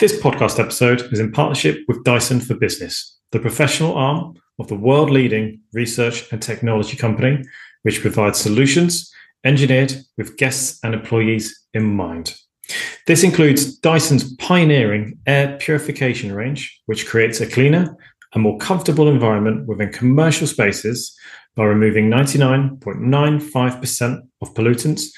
This podcast episode is in partnership with Dyson for Business, the professional arm of the world leading research and technology company, which provides solutions engineered with guests and employees in mind. This includes Dyson's pioneering air purification range, which creates a cleaner and more comfortable environment within commercial spaces by removing 99.95% of pollutants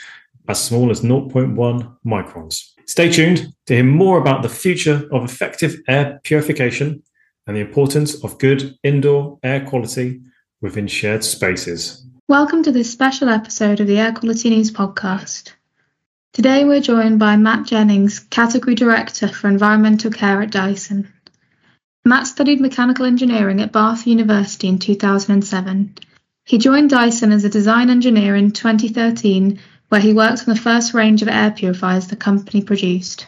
as small as 0.1 microns. Stay tuned to hear more about the future of effective air purification and the importance of good indoor air quality within shared spaces. Welcome to this special episode of the Air Quality News podcast. Today we're joined by Matt Jennings, Category Director for Environmental Care at Dyson. Matt studied mechanical engineering at Bath University in 2007. He joined Dyson as a design engineer in 2013 where he worked on the first range of air purifiers the company produced.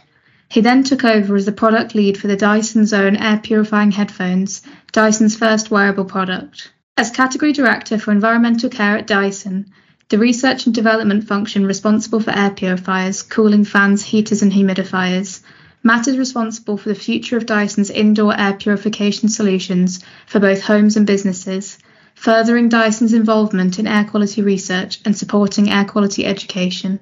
He then took over as the product lead for the Dyson Zone air purifying headphones, Dyson's first wearable product. As category director for environmental care at Dyson, the research and development function responsible for air purifiers, cooling fans, heaters, and humidifiers, Matt is responsible for the future of Dyson's indoor air purification solutions for both homes and businesses, furthering Dyson's involvement in air quality research and supporting air quality education.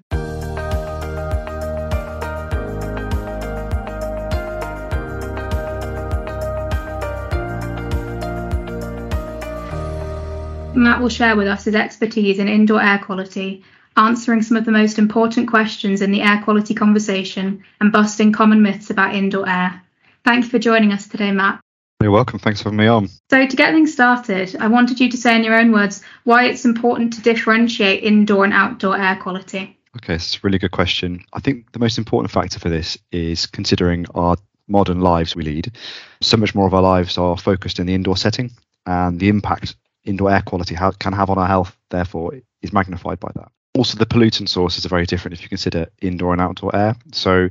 Matt will share with us his expertise in indoor air quality, answering some of the most important questions in the air quality conversation and busting common myths about indoor air. Thank you for joining us today, Matt. You're welcome. Thanks for having me on. So, to get things started, I wanted you to say in your own words why it's important to differentiate indoor and outdoor air quality. Okay, it's a really good question. I think the most important factor for this is considering our modern lives we lead. So much more of our lives are focused in the indoor setting, and the impact indoor air quality can have on our health, therefore, is magnified by that. Also, the pollutant sources are very different if you consider indoor and outdoor air. So,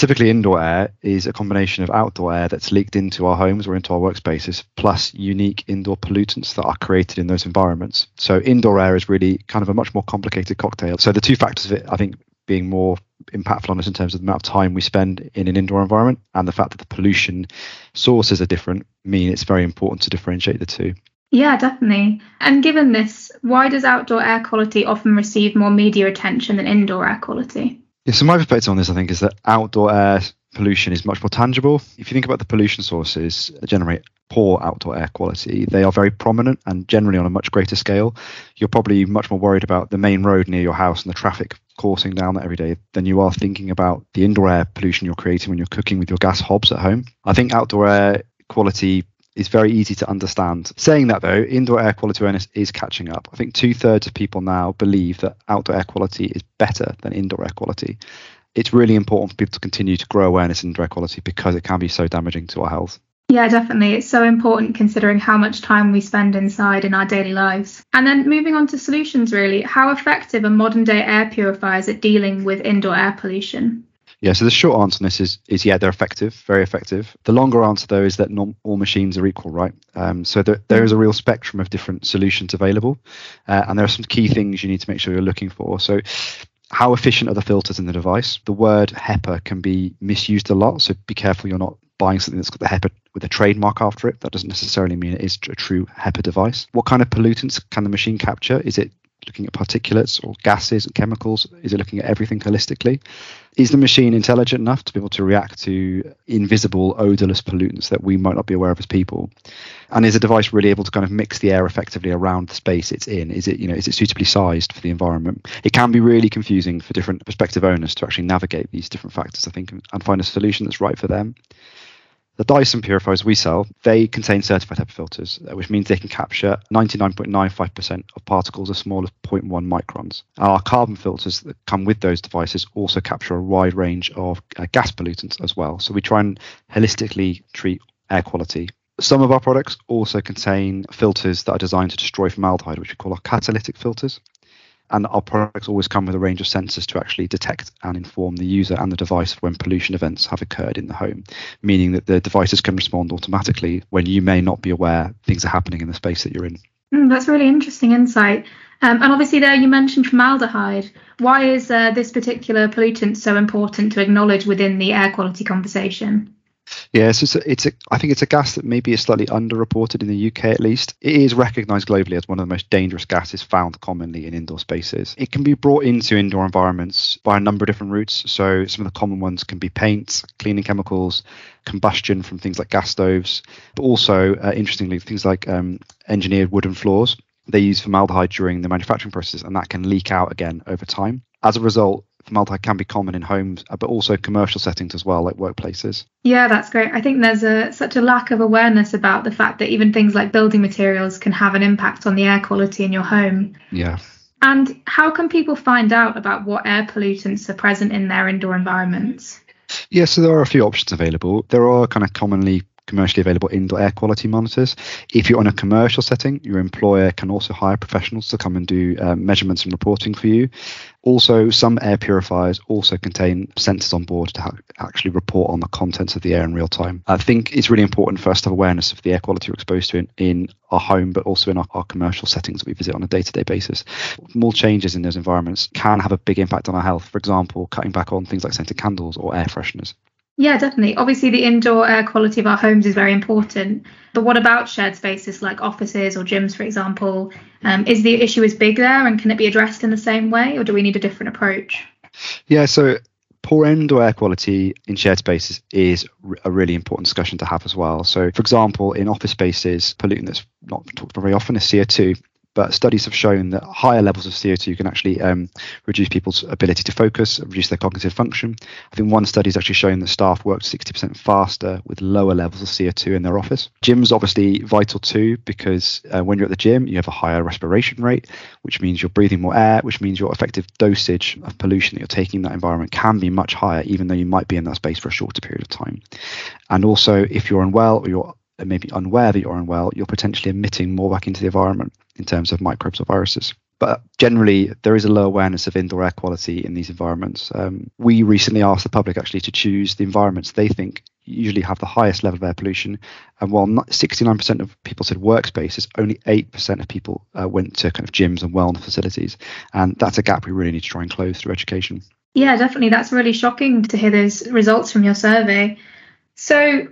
Typically, indoor air is a combination of outdoor air that's leaked into our homes or into our workspaces, plus unique indoor pollutants that are created in those environments. So, indoor air is really kind of a much more complicated cocktail. So, the two factors of it, I think, being more impactful on us in terms of the amount of time we spend in an indoor environment and the fact that the pollution sources are different mean it's very important to differentiate the two. Yeah, definitely. And given this, why does outdoor air quality often receive more media attention than indoor air quality? Yeah, so my perspective on this, I think, is that outdoor air pollution is much more tangible. If you think about the pollution sources that generate poor outdoor air quality, they are very prominent and generally on a much greater scale. You're probably much more worried about the main road near your house and the traffic coursing down that every day than you are thinking about the indoor air pollution you're creating when you're cooking with your gas hobs at home. I think outdoor air quality is very easy to understand. Saying that though, indoor air quality awareness is catching up. I think two thirds of people now believe that outdoor air quality is better than indoor air quality. It's really important for people to continue to grow awareness in indoor air quality because it can be so damaging to our health. Yeah, definitely. It's so important considering how much time we spend inside in our daily lives. And then moving on to solutions, really, how effective are modern day air purifiers at dealing with indoor air pollution? Yeah, so the short answer on this is is yeah, they're effective, very effective. The longer answer though is that not all machines are equal, right? Um, so there, there is a real spectrum of different solutions available, uh, and there are some key things you need to make sure you're looking for. So how efficient are the filters in the device? The word HEPA can be misused a lot, so be careful you're not buying something that's got the HEPA with a trademark after it. That doesn't necessarily mean it is a true HEPA device. What kind of pollutants can the machine capture? Is it looking at particulates or gases and chemicals? Is it looking at everything holistically? Is the machine intelligent enough to be able to react to invisible, odorless pollutants that we might not be aware of as people? And is the device really able to kind of mix the air effectively around the space it's in? Is it, you know, is it suitably sized for the environment? It can be really confusing for different prospective owners to actually navigate these different factors, I think, and find a solution that's right for them. The Dyson purifiers we sell, they contain certified HEPA filters, uh, which means they can capture 99.95% of particles as small as 0.1 microns. Our carbon filters that come with those devices also capture a wide range of uh, gas pollutants as well. So we try and holistically treat air quality some of our products also contain filters that are designed to destroy formaldehyde, which we call our catalytic filters and our products always come with a range of sensors to actually detect and inform the user and the device when pollution events have occurred in the home, meaning that the devices can respond automatically when you may not be aware things are happening in the space that you're in. Mm, that's really interesting insight. Um, and obviously, there you mentioned formaldehyde. Why is uh, this particular pollutant so important to acknowledge within the air quality conversation? Yes, it's a, it's a, I think it's a gas that maybe is slightly underreported in the UK at least. It is recognised globally as one of the most dangerous gases found commonly in indoor spaces. It can be brought into indoor environments by a number of different routes. So some of the common ones can be paints, cleaning chemicals, combustion from things like gas stoves, but also uh, interestingly things like um, engineered wooden floors. They use formaldehyde during the manufacturing process, and that can leak out again over time. As a result, formaldehyde can be common in homes, uh, but also commercial settings as well, like workplaces. Yeah, that's great. I think there's a such a lack of awareness about the fact that even things like building materials can have an impact on the air quality in your home. Yeah. And how can people find out about what air pollutants are present in their indoor environments? Yeah, so there are a few options available. There are kind of commonly commercially available indoor air quality monitors. If you're on a commercial setting, your employer can also hire professionals to come and do uh, measurements and reporting for you. Also, some air purifiers also contain sensors on board to ha- actually report on the contents of the air in real time. I think it's really important for us to have awareness of the air quality we're exposed to in, in our home, but also in our, our commercial settings that we visit on a day to day basis. Small changes in those environments can have a big impact on our health. For example, cutting back on things like scented candles or air fresheners. Yeah, definitely. Obviously, the indoor air quality of our homes is very important. But what about shared spaces like offices or gyms, for example? Um, is the issue as big there and can it be addressed in the same way or do we need a different approach? Yeah, so poor indoor air quality in shared spaces is a really important discussion to have as well. So, for example, in office spaces, pollutant that's not talked about very often is CO2 but studies have shown that higher levels of CO2 can actually um, reduce people's ability to focus, reduce their cognitive function. I think one study has actually shown that staff work 60% faster with lower levels of CO2 in their office. Gym's obviously vital too because uh, when you're at the gym, you have a higher respiration rate, which means you're breathing more air, which means your effective dosage of pollution that you're taking in that environment can be much higher, even though you might be in that space for a shorter period of time. And also, if you're unwell or you're maybe unaware that you're unwell, you're potentially emitting more back into the environment in terms of microbes or viruses. But generally, there is a low awareness of indoor air quality in these environments. Um, we recently asked the public actually to choose the environments they think usually have the highest level of air pollution. And while 69% of people said workspaces, only 8% of people uh, went to kind of gyms and wellness facilities. And that's a gap we really need to try and close through education. Yeah, definitely. That's really shocking to hear those results from your survey. So,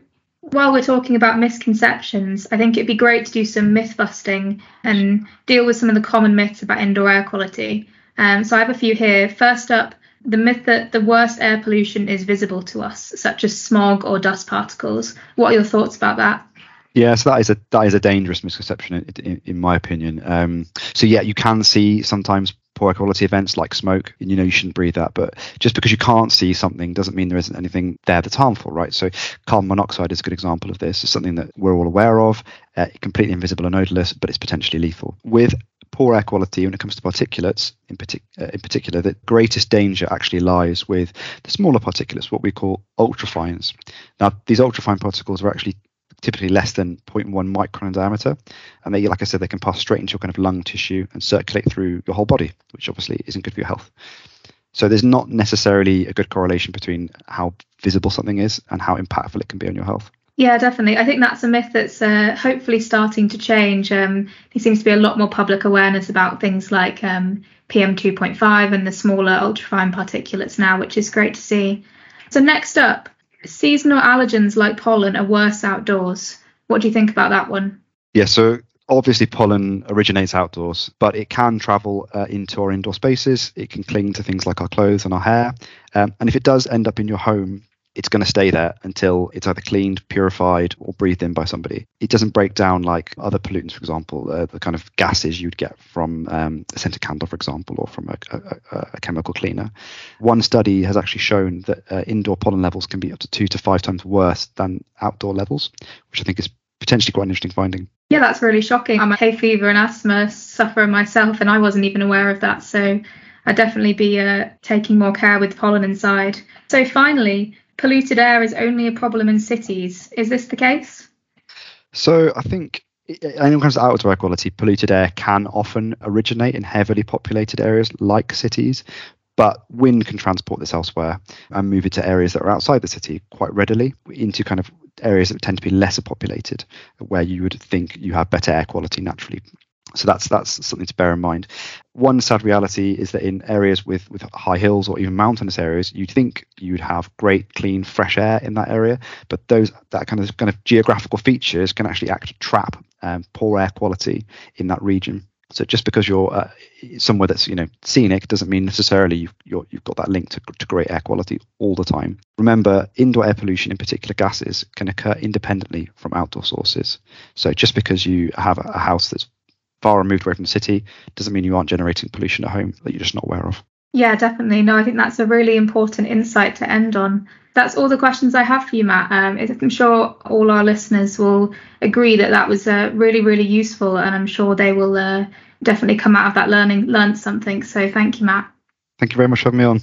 while we're talking about misconceptions, I think it'd be great to do some myth busting and deal with some of the common myths about indoor air quality. Um, so I have a few here. First up, the myth that the worst air pollution is visible to us, such as smog or dust particles. What are your thoughts about that? Yeah, so that is a that is a dangerous misconception in, in, in my opinion. Um, so yeah, you can see sometimes poor quality events like smoke and you know you shouldn't breathe that but just because you can't see something doesn't mean there isn't anything there that's harmful right? So carbon monoxide is a good example of this. It's something that we're all aware of. Uh, completely invisible and odorless but it's potentially lethal. With poor air quality when it comes to particulates in, partic- uh, in particular the greatest danger actually lies with the smaller particulates what we call ultrafines. Now these ultrafine particles are actually typically less than 0.1 micron in diameter. And they, like I said, they can pass straight into your kind of lung tissue and circulate through your whole body, which obviously isn't good for your health. So there's not necessarily a good correlation between how visible something is and how impactful it can be on your health. Yeah, definitely. I think that's a myth that's uh, hopefully starting to change. Um, there seems to be a lot more public awareness about things like um, PM2.5 and the smaller ultrafine particulates now, which is great to see. So, next up, seasonal allergens like pollen are worse outdoors. What do you think about that one? Yeah, so obviously pollen originates outdoors, but it can travel uh, into our indoor spaces. It can cling to things like our clothes and our hair. Um, and if it does end up in your home, it's going to stay there until it's either cleaned, purified, or breathed in by somebody. It doesn't break down like other pollutants, for example, uh, the kind of gases you'd get from um, a scented candle, for example, or from a, a, a, chemical cleaner. One study has actually shown that uh, indoor pollen levels can be up to two to five times worse than outdoor levels, which I think is potentially quite an interesting finding. Yeah, that's really shocking. I'm a hay fever and asthma sufferer myself, and I wasn't even aware of that. So I'd definitely be uh, taking more care with pollen inside. So finally, polluted air is only a problem in cities. Is this the case? So I think when it comes to outdoor air quality, polluted air can often originate in heavily populated areas like cities, but wind can transport this elsewhere and move it to areas that are outside the city quite readily into kind of areas that tend to be lesser populated, where you would think you have better air quality naturally. So that's that's something to bear in mind. One sad reality is that in areas with with high hills or even mountainous areas, you'd think you'd have great, clean, fresh air in that area, but those that kind of kind of geographical features can actually act to trap um, poor air quality in that region. So just because you're uh, somewhere that's you know scenic doesn't mean necessarily you've, you have got that link to, to great air quality all the time. Remember, indoor air pollution, in particular gases, can occur independently from outdoor sources. So just because you have a house that's far removed away from the city doesn't mean you aren't generating pollution at home that you're just not aware of. Yeah, definitely. No, I think that's a really important insight to end on. That's all the questions I have for you, Matt. Um, I'm sure all our listeners will agree that that was uh, really, really useful, and I'm sure they will uh, definitely come out of that learning learn something. So thank you, Matt. Thank you very much for having me on.